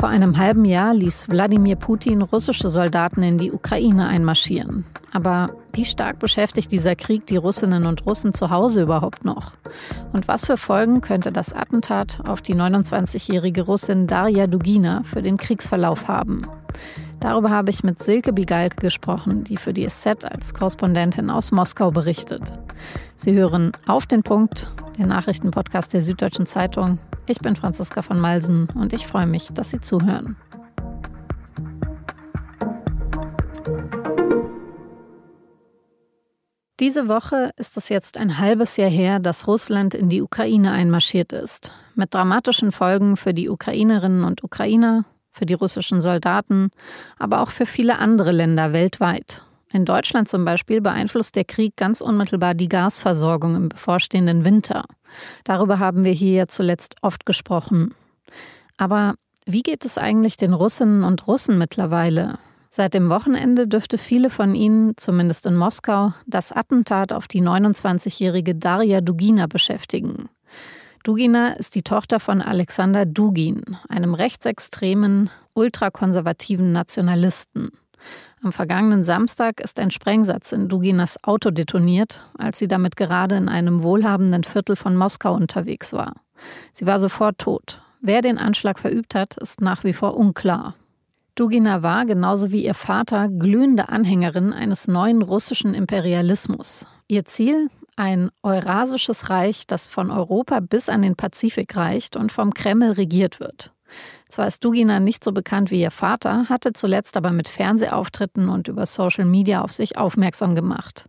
Vor einem halben Jahr ließ Wladimir Putin russische Soldaten in die Ukraine einmarschieren. Aber wie stark beschäftigt dieser Krieg die Russinnen und Russen zu Hause überhaupt noch? Und was für Folgen könnte das Attentat auf die 29-jährige Russin Darja Dugina für den Kriegsverlauf haben? Darüber habe ich mit Silke Bigalke gesprochen, die für die SZ als Korrespondentin aus Moskau berichtet. Sie hören auf den Punkt, den Nachrichtenpodcast der Süddeutschen Zeitung. Ich bin Franziska von Malsen und ich freue mich, dass Sie zuhören. Diese Woche ist es jetzt ein halbes Jahr her, dass Russland in die Ukraine einmarschiert ist. Mit dramatischen Folgen für die Ukrainerinnen und Ukrainer, für die russischen Soldaten, aber auch für viele andere Länder weltweit. In Deutschland zum Beispiel beeinflusst der Krieg ganz unmittelbar die Gasversorgung im bevorstehenden Winter. Darüber haben wir hier ja zuletzt oft gesprochen. Aber wie geht es eigentlich den Russinnen und Russen mittlerweile? Seit dem Wochenende dürfte viele von ihnen, zumindest in Moskau, das Attentat auf die 29-jährige Darja Dugina beschäftigen. Dugina ist die Tochter von Alexander Dugin, einem rechtsextremen, ultrakonservativen Nationalisten. Am vergangenen Samstag ist ein Sprengsatz in Duginas Auto detoniert, als sie damit gerade in einem wohlhabenden Viertel von Moskau unterwegs war. Sie war sofort tot. Wer den Anschlag verübt hat, ist nach wie vor unklar. Dugina war, genauso wie ihr Vater, glühende Anhängerin eines neuen russischen Imperialismus. Ihr Ziel? Ein eurasisches Reich, das von Europa bis an den Pazifik reicht und vom Kreml regiert wird. Zwar ist Dugina nicht so bekannt wie ihr Vater, hatte zuletzt aber mit Fernsehauftritten und über Social Media auf sich aufmerksam gemacht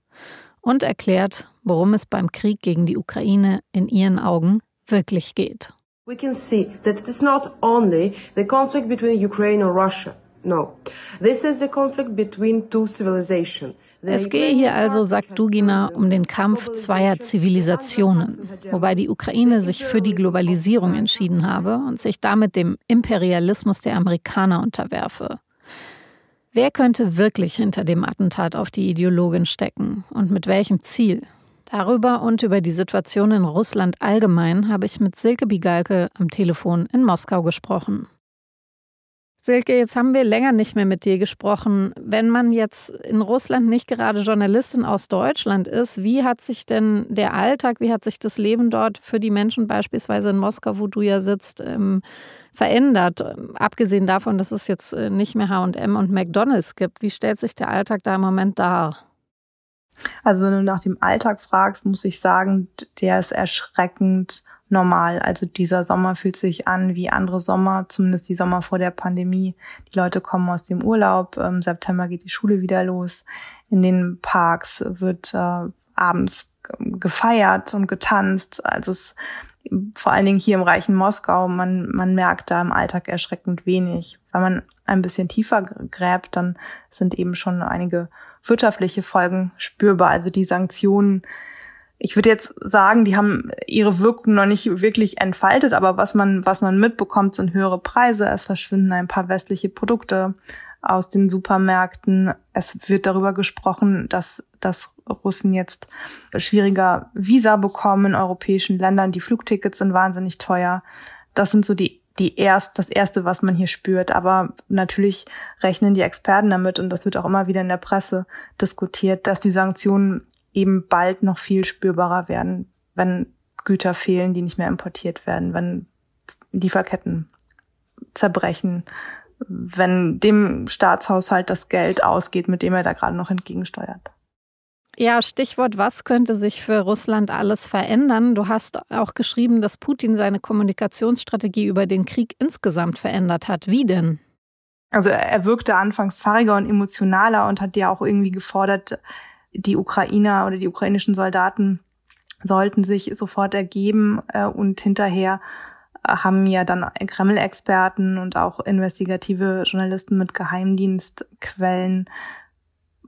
und erklärt, worum es beim Krieg gegen die Ukraine in ihren Augen wirklich geht. We can see that it is not only the conflict between Ukraine and Russia. No. This is the conflict between two civilizations. Es gehe hier also, sagt Dugina, um den Kampf zweier Zivilisationen, wobei die Ukraine sich für die Globalisierung entschieden habe und sich damit dem Imperialismus der Amerikaner unterwerfe. Wer könnte wirklich hinter dem Attentat auf die Ideologin stecken und mit welchem Ziel? Darüber und über die Situation in Russland allgemein habe ich mit Silke Bigalke am Telefon in Moskau gesprochen. Silke, jetzt haben wir länger nicht mehr mit dir gesprochen. Wenn man jetzt in Russland nicht gerade Journalistin aus Deutschland ist, wie hat sich denn der Alltag, wie hat sich das Leben dort für die Menschen beispielsweise in Moskau, wo du ja sitzt, ähm, verändert? Abgesehen davon, dass es jetzt äh, nicht mehr HM und McDonalds gibt, wie stellt sich der Alltag da im Moment dar? Also wenn du nach dem Alltag fragst, muss ich sagen, der ist erschreckend normal. Also dieser Sommer fühlt sich an wie andere Sommer, zumindest die Sommer vor der Pandemie. Die Leute kommen aus dem Urlaub, im September geht die Schule wieder los. In den Parks wird äh, abends gefeiert und getanzt. Also es vor allen Dingen hier im reichen Moskau, man, man merkt da im Alltag erschreckend wenig. Wenn man ein bisschen tiefer gräbt, dann sind eben schon einige wirtschaftliche Folgen spürbar. Also die Sanktionen ich würde jetzt sagen, die haben ihre Wirkung noch nicht wirklich entfaltet, aber was man, was man mitbekommt, sind höhere Preise. Es verschwinden ein paar westliche Produkte aus den Supermärkten. Es wird darüber gesprochen, dass, dass Russen jetzt schwieriger Visa bekommen in europäischen Ländern. Die Flugtickets sind wahnsinnig teuer. Das sind so die, die erst, das erste, was man hier spürt. Aber natürlich rechnen die Experten damit und das wird auch immer wieder in der Presse diskutiert, dass die Sanktionen eben bald noch viel spürbarer werden, wenn Güter fehlen, die nicht mehr importiert werden, wenn Lieferketten zerbrechen, wenn dem Staatshaushalt das Geld ausgeht, mit dem er da gerade noch entgegensteuert. Ja, Stichwort, was könnte sich für Russland alles verändern? Du hast auch geschrieben, dass Putin seine Kommunikationsstrategie über den Krieg insgesamt verändert hat. Wie denn? Also er wirkte anfangs fahriger und emotionaler und hat ja auch irgendwie gefordert, die Ukrainer oder die ukrainischen Soldaten sollten sich sofort ergeben äh, und hinterher äh, haben ja dann Kreml-Experten und auch investigative Journalisten mit Geheimdienstquellen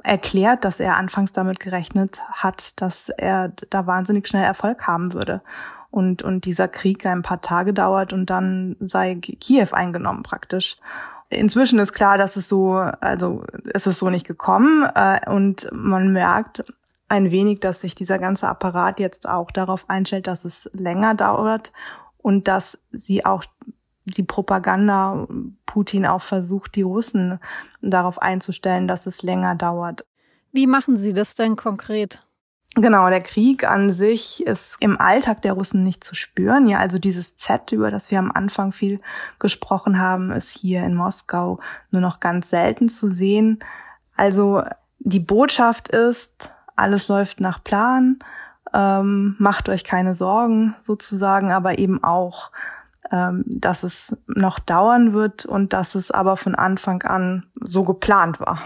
erklärt, dass er anfangs damit gerechnet hat, dass er da wahnsinnig schnell Erfolg haben würde. Und, und dieser Krieg ein paar Tage dauert und dann sei Kiew eingenommen praktisch inzwischen ist klar, dass es so, also es ist so nicht gekommen äh, und man merkt ein wenig, dass sich dieser ganze Apparat jetzt auch darauf einstellt, dass es länger dauert und dass sie auch die Propaganda Putin auch versucht, die Russen darauf einzustellen, dass es länger dauert. Wie machen Sie das denn konkret? Genau, der Krieg an sich ist im Alltag der Russen nicht zu spüren. Ja, also dieses Z, über das wir am Anfang viel gesprochen haben, ist hier in Moskau nur noch ganz selten zu sehen. Also die Botschaft ist, alles läuft nach Plan, ähm, macht euch keine Sorgen sozusagen, aber eben auch, ähm, dass es noch dauern wird und dass es aber von Anfang an so geplant war.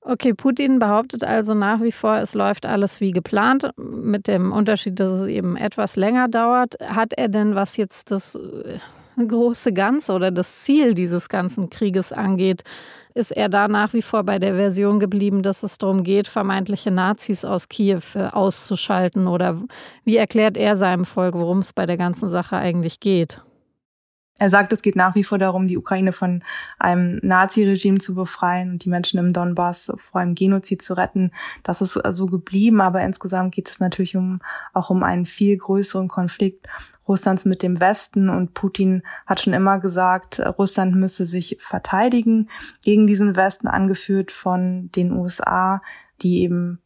Okay, Putin behauptet also nach wie vor, es läuft alles wie geplant, mit dem Unterschied, dass es eben etwas länger dauert. Hat er denn, was jetzt das äh, große Ganze oder das Ziel dieses ganzen Krieges angeht, ist er da nach wie vor bei der Version geblieben, dass es darum geht, vermeintliche Nazis aus Kiew äh, auszuschalten? Oder wie erklärt er seinem Volk, worum es bei der ganzen Sache eigentlich geht? Er sagt, es geht nach wie vor darum, die Ukraine von einem Naziregime zu befreien und die Menschen im Donbass vor einem Genozid zu retten. Das ist so geblieben, aber insgesamt geht es natürlich um, auch um einen viel größeren Konflikt Russlands mit dem Westen und Putin hat schon immer gesagt, Russland müsse sich verteidigen gegen diesen Westen, angeführt von den USA, die eben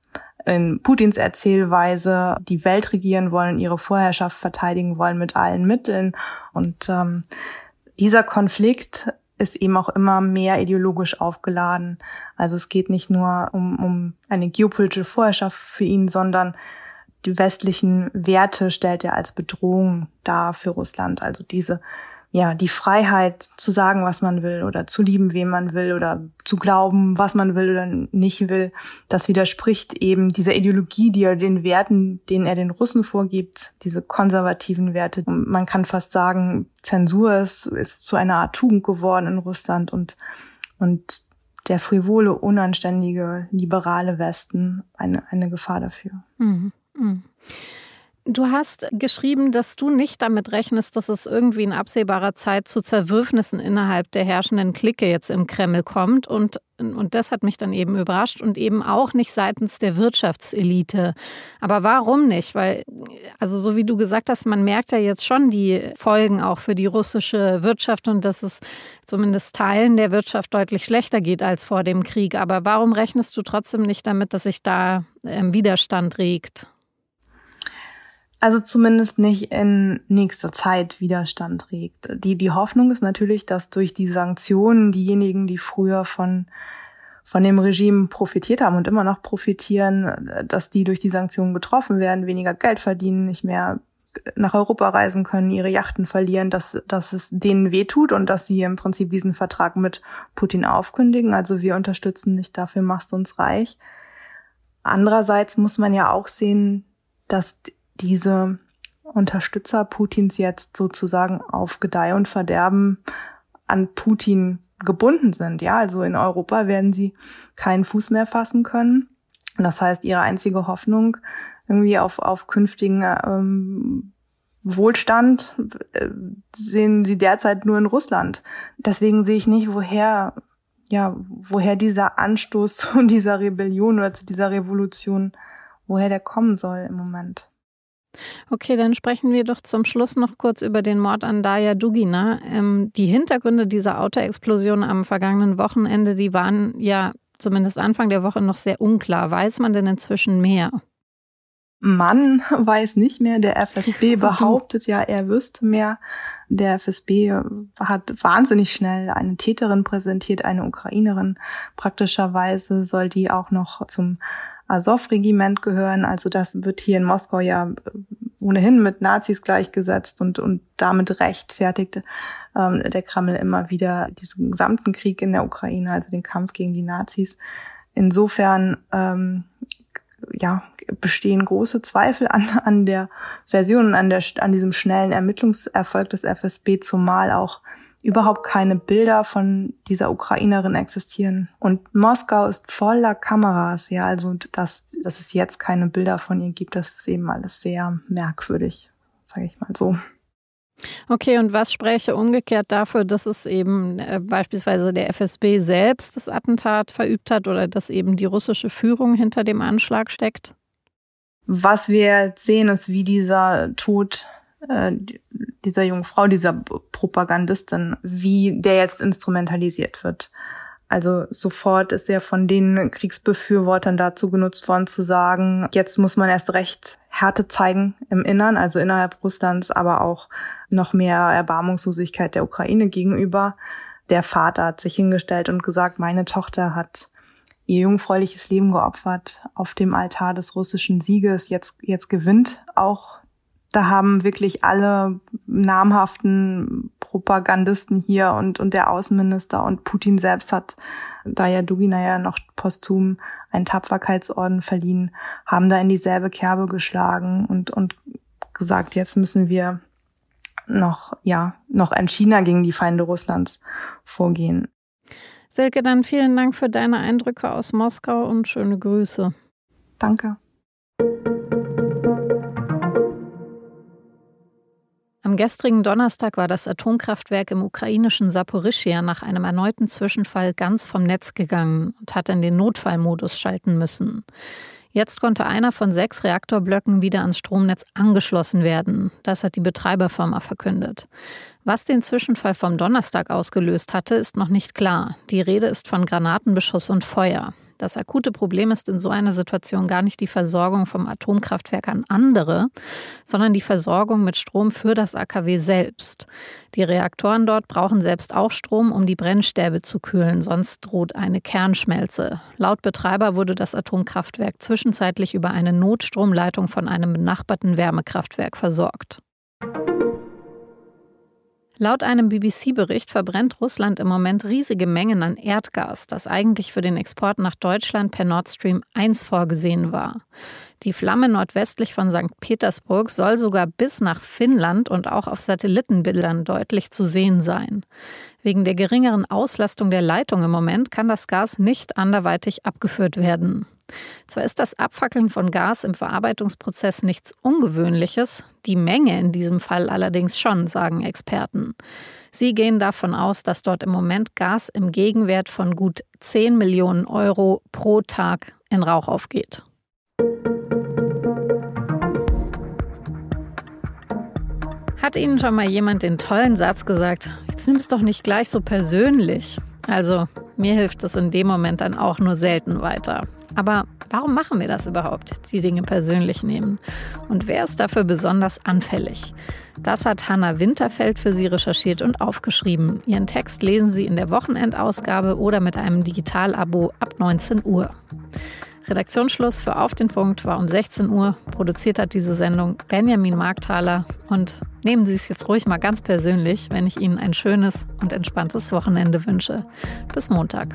in Putins Erzählweise die Welt regieren wollen, ihre Vorherrschaft verteidigen wollen mit allen Mitteln. Und ähm, dieser Konflikt ist eben auch immer mehr ideologisch aufgeladen. Also es geht nicht nur um, um eine geopolitische Vorherrschaft für ihn, sondern die westlichen Werte stellt er als Bedrohung dar für Russland. Also diese ja, die Freiheit zu sagen, was man will oder zu lieben, wem man will oder zu glauben, was man will oder nicht will, das widerspricht eben dieser Ideologie, die er den Werten, denen er den Russen vorgibt, diese konservativen Werte. Und man kann fast sagen, Zensur ist, ist zu einer Art Tugend geworden in Russland und, und der frivole, unanständige, liberale Westen eine, eine Gefahr dafür. Mhm. Mhm. Du hast geschrieben, dass du nicht damit rechnest, dass es irgendwie in absehbarer Zeit zu Zerwürfnissen innerhalb der herrschenden Clique jetzt im Kreml kommt. Und, und das hat mich dann eben überrascht und eben auch nicht seitens der Wirtschaftselite. Aber warum nicht? Weil, also so wie du gesagt hast, man merkt ja jetzt schon die Folgen auch für die russische Wirtschaft und dass es zumindest Teilen der Wirtschaft deutlich schlechter geht als vor dem Krieg. Aber warum rechnest du trotzdem nicht damit, dass sich da ähm, Widerstand regt? Also zumindest nicht in nächster Zeit Widerstand regt. Die, die Hoffnung ist natürlich, dass durch die Sanktionen diejenigen, die früher von, von dem Regime profitiert haben und immer noch profitieren, dass die durch die Sanktionen getroffen werden, weniger Geld verdienen, nicht mehr nach Europa reisen können, ihre Yachten verlieren, dass, dass es denen wehtut und dass sie im Prinzip diesen Vertrag mit Putin aufkündigen. Also wir unterstützen nicht dafür, machst uns reich. Andererseits muss man ja auch sehen, dass diese Unterstützer Putins jetzt sozusagen auf Gedeih und Verderben an Putin gebunden sind. Ja, also in Europa werden sie keinen Fuß mehr fassen können. Das heißt, ihre einzige Hoffnung irgendwie auf, auf künftigen ähm, Wohlstand äh, sehen sie derzeit nur in Russland. Deswegen sehe ich nicht, woher, ja, woher dieser Anstoß zu dieser Rebellion oder zu dieser Revolution, woher der kommen soll im Moment. Okay, dann sprechen wir doch zum Schluss noch kurz über den Mord an Daya Dugina. Ähm, die Hintergründe dieser Autoexplosion am vergangenen Wochenende, die waren ja zumindest Anfang der Woche noch sehr unklar. Weiß man denn inzwischen mehr? Man weiß nicht mehr. Der FSB behauptet ja, er wüsste mehr. Der FSB hat wahnsinnig schnell eine Täterin präsentiert, eine Ukrainerin. Praktischerweise soll die auch noch zum Azov-Regiment gehören. Also das wird hier in Moskau ja ohnehin mit Nazis gleichgesetzt und, und damit rechtfertigt ähm, der Kreml immer wieder diesen gesamten Krieg in der Ukraine, also den Kampf gegen die Nazis. Insofern ähm, ja, bestehen große Zweifel an, an der Version und an, der, an diesem schnellen Ermittlungserfolg des FSB, zumal auch überhaupt keine Bilder von dieser Ukrainerin existieren. Und Moskau ist voller Kameras, ja, also dass, dass es jetzt keine Bilder von ihr gibt, das ist eben alles sehr merkwürdig, sage ich mal so. Okay, und was spräche umgekehrt dafür, dass es eben äh, beispielsweise der FSB selbst das Attentat verübt hat oder dass eben die russische Führung hinter dem Anschlag steckt? Was wir sehen, ist, wie dieser Tod äh, dieser jungen Frau, dieser Propagandistin, wie der jetzt instrumentalisiert wird. Also sofort ist er von den Kriegsbefürwortern dazu genutzt worden zu sagen, jetzt muss man erst recht Härte zeigen im Innern, also innerhalb Russlands, aber auch noch mehr Erbarmungslosigkeit der Ukraine gegenüber. Der Vater hat sich hingestellt und gesagt, meine Tochter hat ihr jungfräuliches Leben geopfert auf dem Altar des russischen Sieges. Jetzt, jetzt gewinnt auch da haben wirklich alle namhaften Propagandisten hier und, und der Außenminister und Putin selbst hat da ja Dugina ja noch posthum einen Tapferkeitsorden verliehen, haben da in dieselbe Kerbe geschlagen und, und gesagt, jetzt müssen wir noch, ja, noch entschiedener gegen die Feinde Russlands vorgehen. Silke, dann vielen Dank für deine Eindrücke aus Moskau und schöne Grüße. Danke. Gestrigen Donnerstag war das Atomkraftwerk im ukrainischen Saporischia nach einem erneuten Zwischenfall ganz vom Netz gegangen und hat in den Notfallmodus schalten müssen. Jetzt konnte einer von sechs Reaktorblöcken wieder ans Stromnetz angeschlossen werden. Das hat die Betreiberfirma verkündet. Was den Zwischenfall vom Donnerstag ausgelöst hatte, ist noch nicht klar. Die Rede ist von Granatenbeschuss und Feuer. Das akute Problem ist in so einer Situation gar nicht die Versorgung vom Atomkraftwerk an andere, sondern die Versorgung mit Strom für das AKW selbst. Die Reaktoren dort brauchen selbst auch Strom, um die Brennstäbe zu kühlen, sonst droht eine Kernschmelze. Laut Betreiber wurde das Atomkraftwerk zwischenzeitlich über eine Notstromleitung von einem benachbarten Wärmekraftwerk versorgt. Laut einem BBC-Bericht verbrennt Russland im Moment riesige Mengen an Erdgas, das eigentlich für den Export nach Deutschland per Nord Stream 1 vorgesehen war. Die Flamme nordwestlich von St. Petersburg soll sogar bis nach Finnland und auch auf Satellitenbildern deutlich zu sehen sein. Wegen der geringeren Auslastung der Leitung im Moment kann das Gas nicht anderweitig abgeführt werden. Zwar ist das Abfackeln von Gas im Verarbeitungsprozess nichts Ungewöhnliches, die Menge in diesem Fall allerdings schon, sagen Experten. Sie gehen davon aus, dass dort im Moment Gas im Gegenwert von gut 10 Millionen Euro pro Tag in Rauch aufgeht. Hat Ihnen schon mal jemand den tollen Satz gesagt, jetzt nimm es doch nicht gleich so persönlich? Also, mir hilft es in dem Moment dann auch nur selten weiter. Aber warum machen wir das überhaupt, die Dinge persönlich nehmen? Und wer ist dafür besonders anfällig? Das hat Hanna Winterfeld für Sie recherchiert und aufgeschrieben. Ihren Text lesen Sie in der Wochenendausgabe oder mit einem Digitalabo ab 19 Uhr. Redaktionsschluss für Auf den Punkt war um 16 Uhr. Produziert hat diese Sendung Benjamin Markthaler. Und nehmen Sie es jetzt ruhig mal ganz persönlich, wenn ich Ihnen ein schönes und entspanntes Wochenende wünsche. Bis Montag.